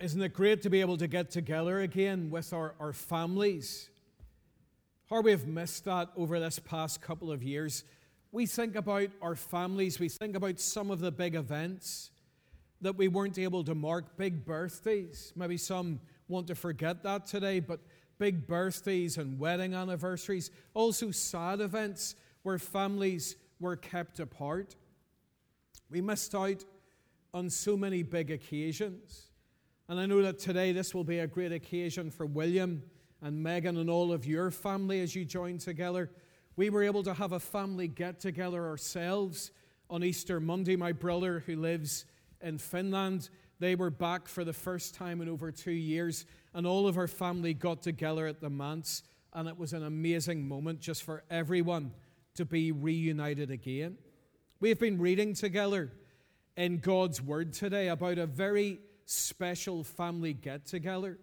Isn't it great to be able to get together again with our, our families? How we've missed that over this past couple of years. We think about our families, we think about some of the big events that we weren't able to mark, big birthdays. Maybe some want to forget that today, but big birthdays and wedding anniversaries, also sad events where families were kept apart. We missed out on so many big occasions. And I know that today this will be a great occasion for William and Megan and all of your family as you join together. We were able to have a family get together ourselves on Easter Monday. My brother, who lives in Finland, they were back for the first time in over two years, and all of our family got together at the manse, and it was an amazing moment just for everyone to be reunited again. We have been reading together in God's Word today about a very special family get together.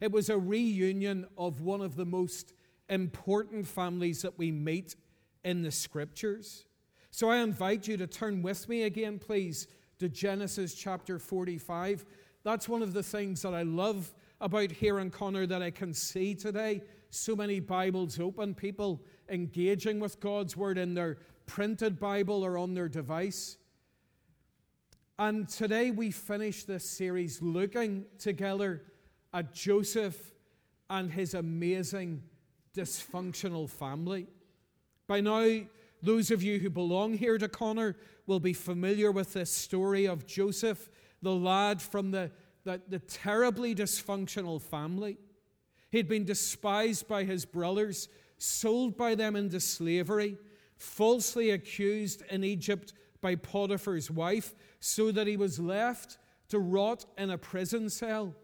It was a reunion of one of the most important families that we meet in the scriptures. So I invite you to turn with me again, please, to Genesis chapter 45. That's one of the things that I love about here in Connor that I can see today. So many Bibles open, people engaging with God's Word in their printed Bible or on their device. And today we finish this series looking together at Joseph and his amazing dysfunctional family. By now, those of you who belong here to Connor will be familiar with this story of Joseph, the lad from the, the, the terribly dysfunctional family. He'd been despised by his brothers, sold by them into slavery, falsely accused in Egypt by Potiphar's wife, so that he was left to rot in a prison cell.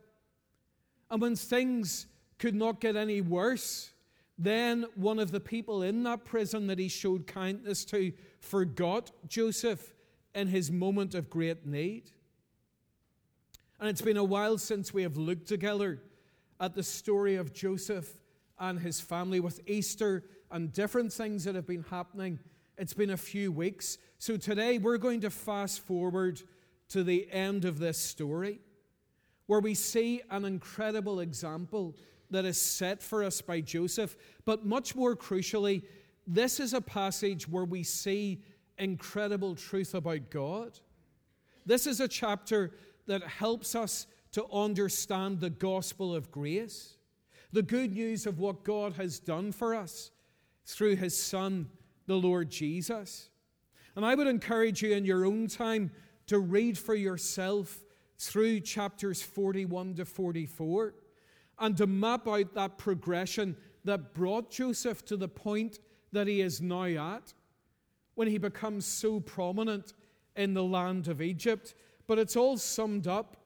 And when things could not get any worse, then one of the people in that prison that he showed kindness to forgot Joseph in his moment of great need. And it's been a while since we have looked together at the story of Joseph and his family with Easter and different things that have been happening it's been a few weeks. So today we're going to fast forward to the end of this story where we see an incredible example that is set for us by Joseph. But much more crucially, this is a passage where we see incredible truth about God. This is a chapter that helps us to understand the gospel of grace, the good news of what God has done for us through his Son the Lord Jesus. And I would encourage you in your own time to read for yourself through chapters 41 to 44 and to map out that progression that brought Joseph to the point that he is now at when he becomes so prominent in the land of Egypt. But it's all summed up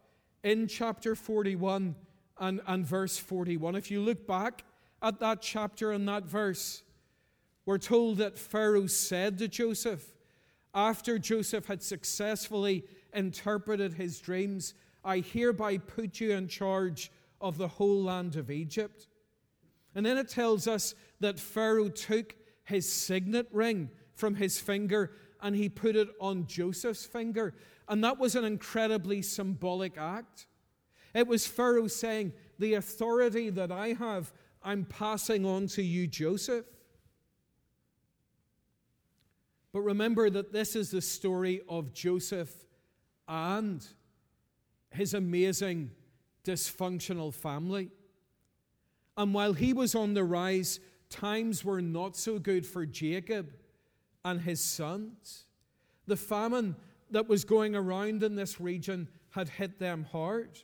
in chapter 41 and, and verse 41. If you look back at that chapter and that verse, we're told that Pharaoh said to Joseph, after Joseph had successfully interpreted his dreams, I hereby put you in charge of the whole land of Egypt. And then it tells us that Pharaoh took his signet ring from his finger and he put it on Joseph's finger. And that was an incredibly symbolic act. It was Pharaoh saying, The authority that I have, I'm passing on to you, Joseph. But remember that this is the story of Joseph and his amazing dysfunctional family. And while he was on the rise, times were not so good for Jacob and his sons. The famine that was going around in this region had hit them hard.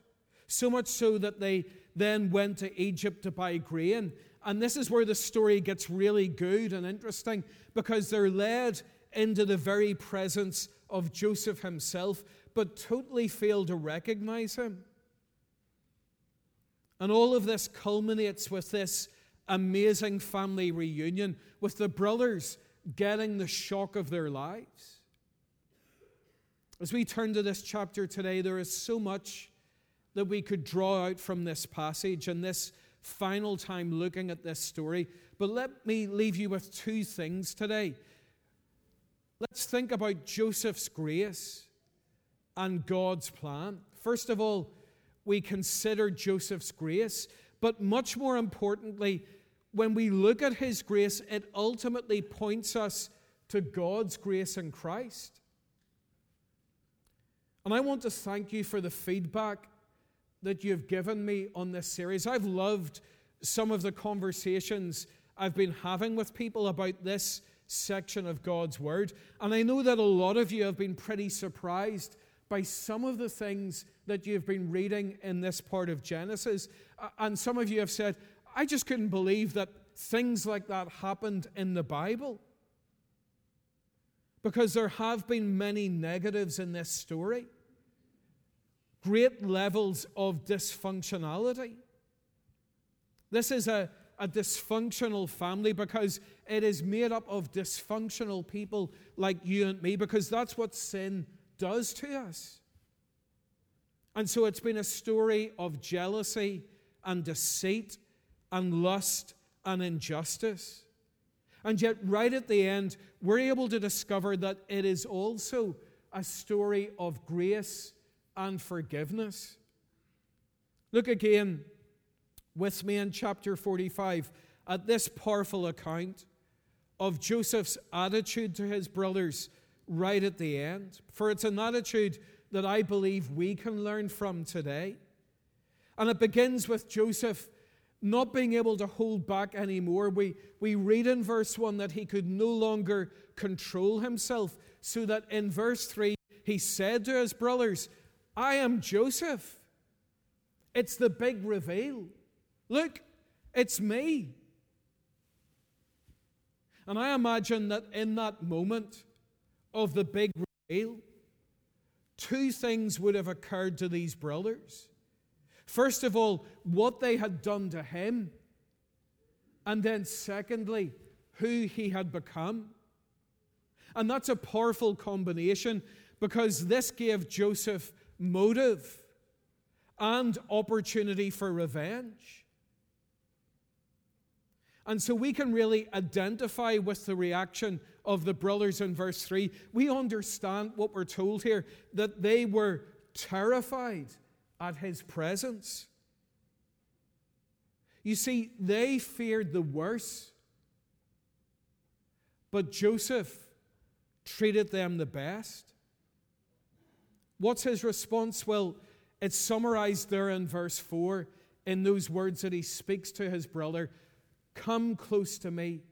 So much so that they then went to Egypt to buy grain. And this is where the story gets really good and interesting because they're led into the very presence of Joseph himself, but totally fail to recognize him. And all of this culminates with this amazing family reunion, with the brothers getting the shock of their lives. As we turn to this chapter today, there is so much that we could draw out from this passage and this final time looking at this story. But let me leave you with two things today Let's think about Joseph's grace and God's plan. First of all, we consider Joseph's grace, but much more importantly, when we look at his grace, it ultimately points us to God's grace in Christ. And I want to thank you for the feedback that you've given me on this series. I've loved some of the conversations I've been having with people about this section of God's Word. And I know that a lot of you have been pretty surprised by some of the things that you've been reading in this part of Genesis. And some of you have said, I just couldn't believe that things like that happened in the Bible. Because there have been many negatives in this story, great levels of dysfunctionality. This is a, a dysfunctional family because it is made up of dysfunctional people like you and me, because that's what sin does to us. And so it's been a story of jealousy and deceit and lust and injustice. And yet, right at the end, we're able to discover that it is also a story of grace and forgiveness. Look again with me in chapter 45 at this powerful account of Joseph's attitude to his brothers right at the end. For it's an attitude that I believe we can learn from today. And it begins with Joseph not being able to hold back anymore. We, we read in verse 1 that he could no longer control himself, so that in verse 3, he said to his brothers, I am Joseph. It's the big reveal. Look, it's me. And I imagine that in that moment of the big reveal, two things would have occurred to these brothers. First of all, what they had done to him. And then, secondly, who he had become. And that's a powerful combination because this gave Joseph motive and opportunity for revenge. And so we can really identify with the reaction of the brothers in verse 3. We understand what we're told here that they were terrified at his presence. You see, they feared the worst, but Joseph treated them the best. What's his response? Well, it's summarized there in verse 4 in those words that he speaks to his brother Come close to me.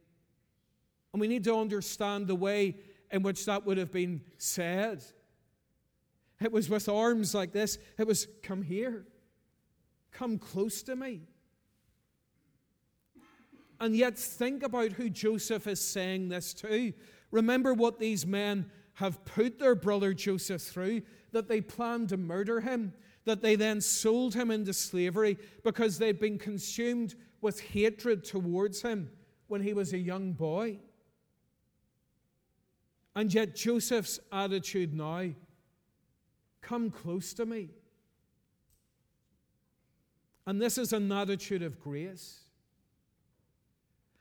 And we need to understand the way in which that would have been said. It was with arms like this. It was, Come here. Come close to me. And yet, think about who Joseph is saying this to. Remember what these men have put their brother Joseph through that they planned to murder him, that they then sold him into slavery because they'd been consumed with hatred towards him when he was a young boy. And yet, Joseph's attitude now come close to me. And this is an attitude of grace.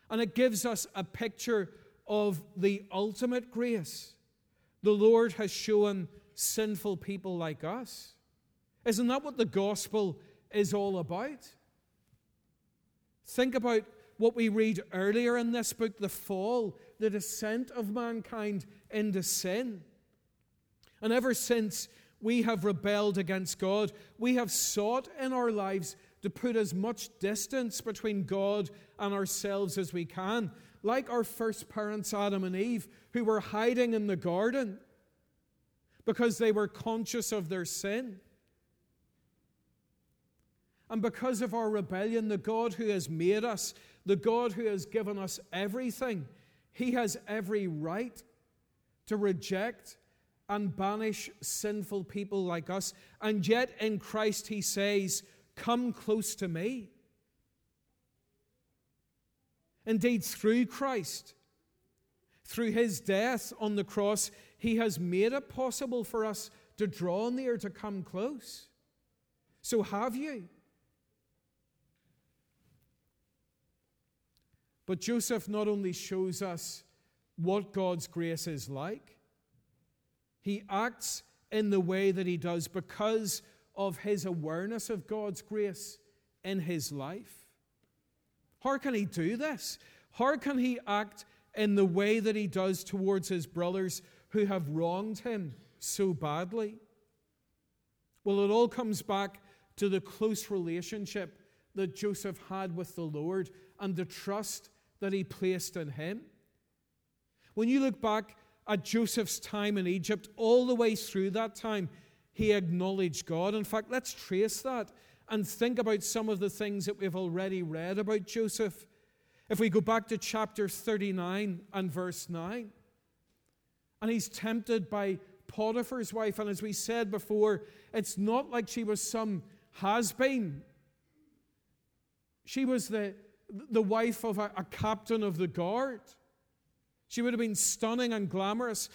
And it gives us a picture of the ultimate grace the Lord has shown sinful people like us. Isn't that what the gospel is all about? Think about what we read earlier in this book the fall, the descent of mankind into sin. And ever since we have rebelled against God, we have sought in our lives to put as much distance between God and ourselves as we can, like our first parents, Adam and Eve, who were hiding in the garden because they were conscious of their sin. And because of our rebellion, the God who has made us, the God who has given us everything, He has every right to reject and banish sinful people like us. And yet in Christ, He says, Come close to me. Indeed, through Christ, through His death on the cross, He has made it possible for us to draw near, to come close. So have you. But Joseph not only shows us what God's grace is like, he acts in the way that he does because of his awareness of God's grace in his life. How can he do this? How can he act in the way that he does towards his brothers who have wronged him so badly? Well, it all comes back to the close relationship that Joseph had with the Lord and the trust that he placed in him. When you look back at Joseph's time in Egypt, all the way through that time, he acknowledged God. In fact, let's trace that and think about some of the things that we've already read about Joseph. If we go back to chapter 39 and verse 9, and he's tempted by Potiphar's wife, and as we said before, it's not like she was some has been. She was the, the wife of a, a captain of the guard. She would have been stunning and glamorous.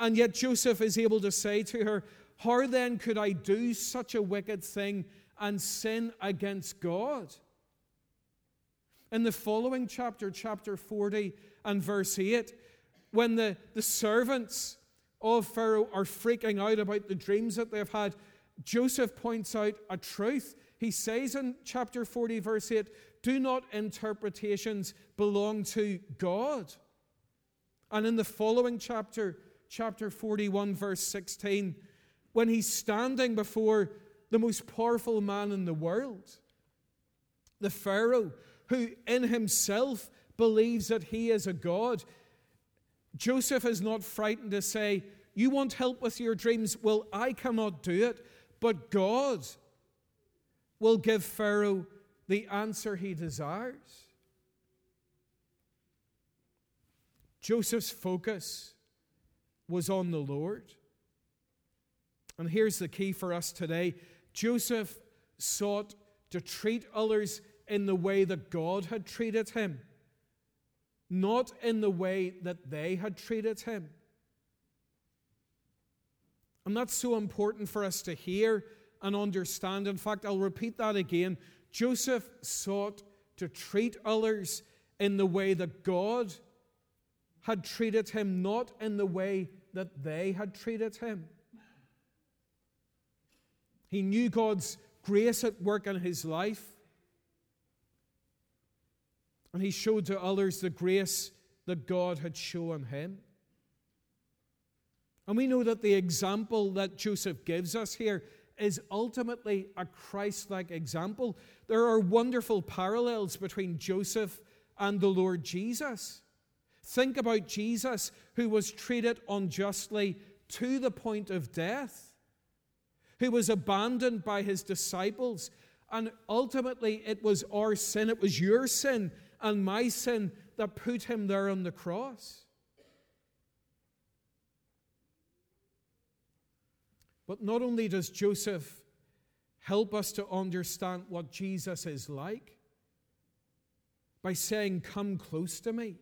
And yet Joseph is able to say to her, How then could I do such a wicked thing and sin against God? In the following chapter, chapter 40 and verse 8, when the, the servants of Pharaoh are freaking out about the dreams that they've had, Joseph points out a truth. He says in chapter 40, verse 8, Do not interpretations belong to God? And in the following chapter, chapter 41, verse 16, when he's standing before the most powerful man in the world, the Pharaoh, who in himself believes that he is a God, Joseph is not frightened to say, You want help with your dreams? Well, I cannot do it, but God will give Pharaoh the answer he desires. Joseph's focus was on the Lord. And here's the key for us today Joseph sought to treat others in the way that God had treated him, not in the way that they had treated him. And that's so important for us to hear and understand. In fact, I'll repeat that again. Joseph sought to treat others in the way that God had treated him, not in the way that they had treated him. He knew God's grace at work in his life. And he showed to others the grace that God had shown him. And we know that the example that Joseph gives us here is ultimately a Christ like example. There are wonderful parallels between Joseph and the Lord Jesus. Think about Jesus, who was treated unjustly to the point of death who was abandoned by his disciples. And ultimately, it was our sin, it was your sin and my sin that put him there on the cross. But not only does Joseph help us to understand what Jesus is like by saying, Come close to me,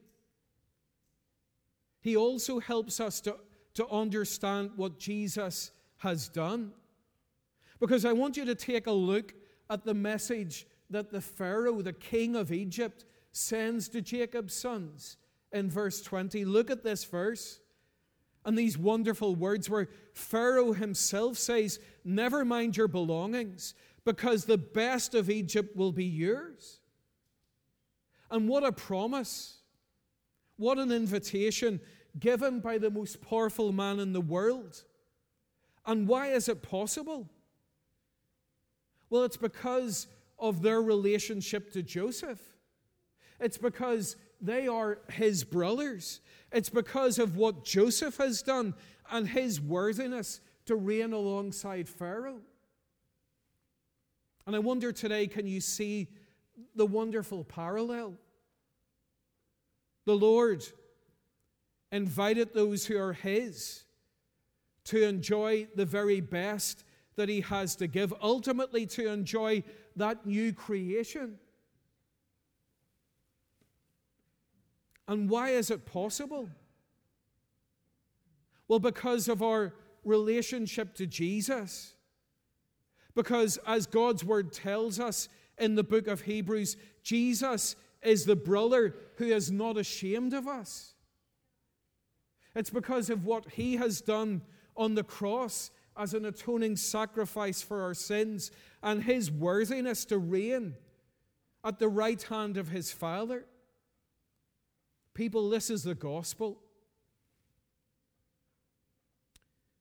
he also helps us to, to understand what Jesus has done. Because I want you to take a look at the message that the Pharaoh, the king of Egypt, sends to Jacob's sons in verse 20. Look at this verse and these wonderful words where Pharaoh himself says, Never mind your belongings, because the best of Egypt will be yours. And what a promise! What an invitation given by the most powerful man in the world. And why is it possible? Well, it's because of their relationship to Joseph. It's because they are his brothers. It's because of what Joseph has done and his worthiness to reign alongside Pharaoh. And I wonder today can you see the wonderful parallel? The Lord invited those who are his to enjoy the very best that He has to give, ultimately to enjoy that new creation. And why is it possible? Well, because of our relationship to Jesus. Because, as God's word tells us in the book of Hebrews, Jesus is the brother who is not ashamed of us. It's because of what he has done on the cross as an atoning sacrifice for our sins and his worthiness to reign at the right hand of his Father. People, this is the gospel.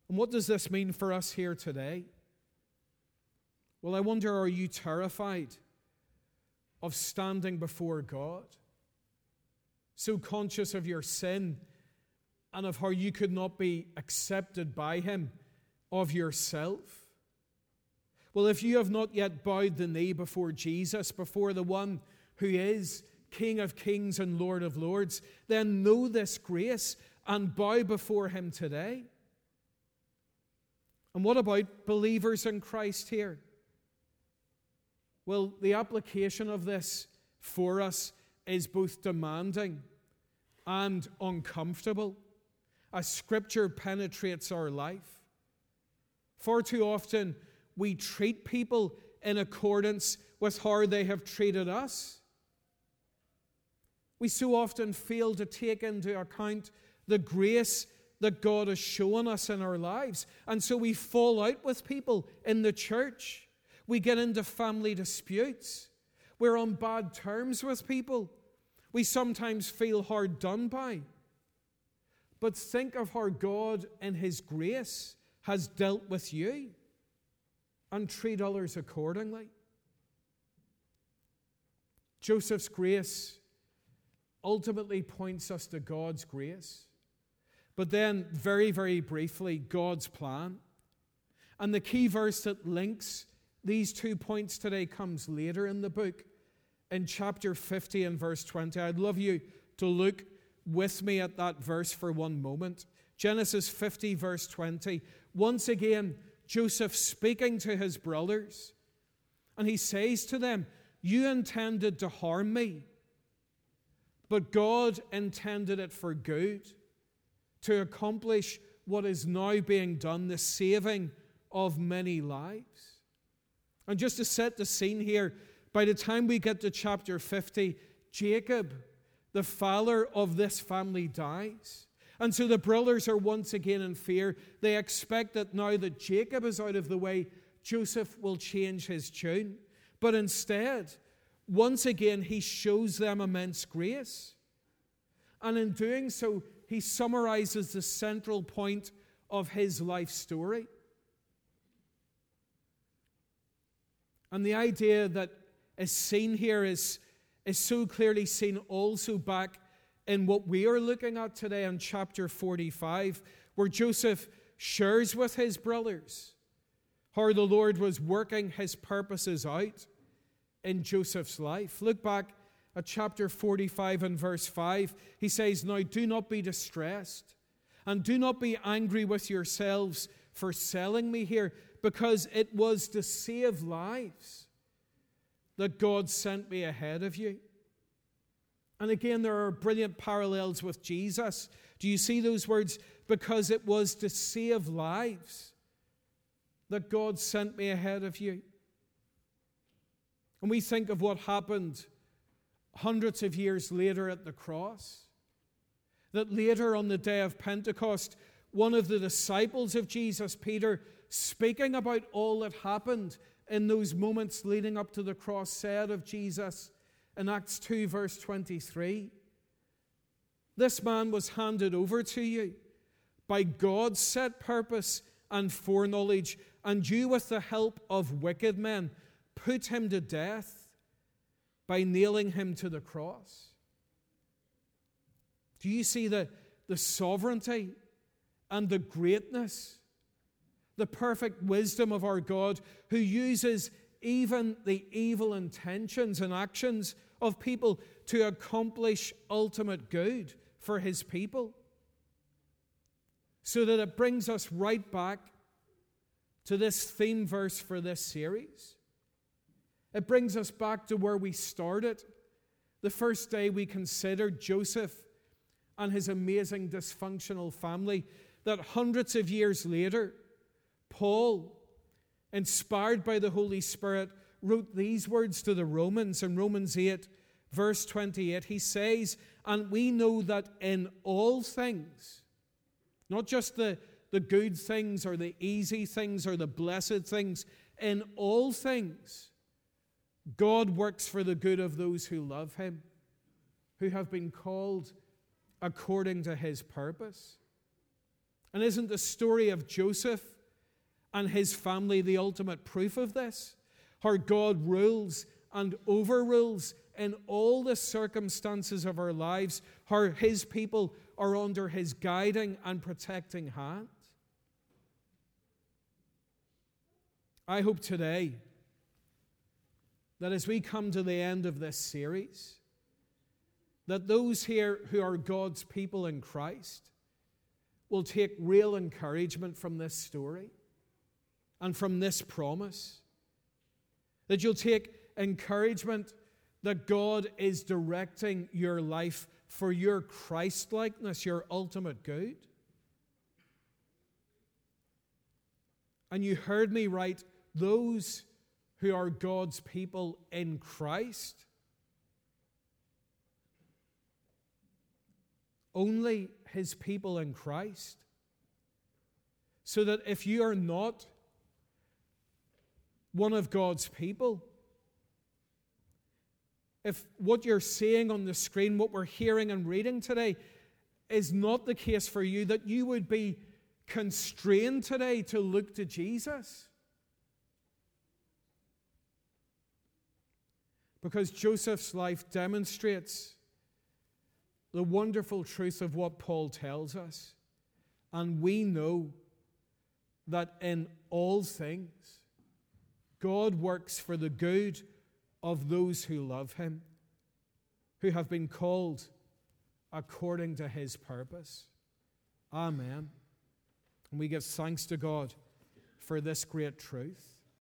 And what does this mean for us here today? Well, I wonder are you terrified of standing before God? So conscious of your sin and of how you could not be accepted by Him, of yourself? Well, if you have not yet bowed the knee before Jesus, before the one who is King of kings and Lord of lords, then know this grace and bow before Him today. And what about believers in Christ here? Well, the application of this for us is both demanding and uncomfortable as Scripture penetrates our life. Far too often, we treat people in accordance with how they have treated us. We so often fail to take into account the grace that God has shown us in our lives. And so we fall out with people in the church. We get into family disputes. We're on bad terms with people. We sometimes feel hard done by. But think of how God, in His grace, has dealt with you and treat others accordingly. Joseph's grace ultimately points us to God's grace. But then, very, very briefly, God's plan. And the key verse that links these two points today comes later in the book, in chapter 50 and verse 20. I'd love you to look with me at that verse for one moment. Genesis 50, verse 20. Once again, Joseph speaking to his brothers, and he says to them, You intended to harm me, but God intended it for good to accomplish what is now being done, the saving of many lives. And just to set the scene here, by the time we get to chapter 50, Jacob, the father of this family, dies. And so the brothers are once again in fear. They expect that now that Jacob is out of the way, Joseph will change his tune. But instead, once again, he shows them immense grace. And in doing so, he summarizes the central point of his life story. And the idea that is seen here is, is so clearly seen also back in what we are looking at today in chapter 45, where Joseph shares with his brothers how the Lord was working his purposes out in Joseph's life. Look back at chapter 45 and verse 5, he says, Now do not be distressed, and do not be angry with yourselves for selling me here, because it was to save lives that God sent me ahead of you. And again, there are brilliant parallels with Jesus. Do you see those words? Because it was to save lives that God sent me ahead of you. And we think of what happened hundreds of years later at the cross. That later on the day of Pentecost, one of the disciples of Jesus, Peter, speaking about all that happened in those moments leading up to the cross, said of Jesus in Acts 2, verse 23 This man was handed over to you by God's set purpose and foreknowledge, and you, with the help of wicked men, put him to death by nailing him to the cross. Do you see the, the sovereignty and the greatness, the perfect wisdom of our God who uses even the evil intentions and actions of people to accomplish ultimate good for his people? So that it brings us right back to this theme verse for this series. It brings us back to where we started. The first day we considered Joseph and his amazing dysfunctional family, that hundreds of years later, Paul, inspired by the Holy Spirit, wrote these words to the Romans in Romans 8, verse 28. He says, And we know that in all things, not just the, the good things or the easy things or the blessed things. In all things, God works for the good of those who love Him, who have been called according to His purpose. And isn't the story of Joseph and his family the ultimate proof of this? How God rules and overrules in all the circumstances of our lives, how his people are under his guiding and protecting hand. I hope today that as we come to the end of this series, that those here who are God's people in Christ will take real encouragement from this story and from this promise. That you'll take encouragement that God is directing your life for your Christlikeness, your ultimate good. And you heard me right, those who are God's people in Christ. Only his people in Christ. So that if you are not one of God's people, if what you're seeing on the screen, what we're hearing and reading today, is not the case for you, that you would be constrained today to look to Jesus. Because Joseph's life demonstrates the wonderful truth of what Paul tells us. And we know that in all things, God works for the good of those who love him, who have been called according to his purpose. Amen. And we give thanks to God for this great truth.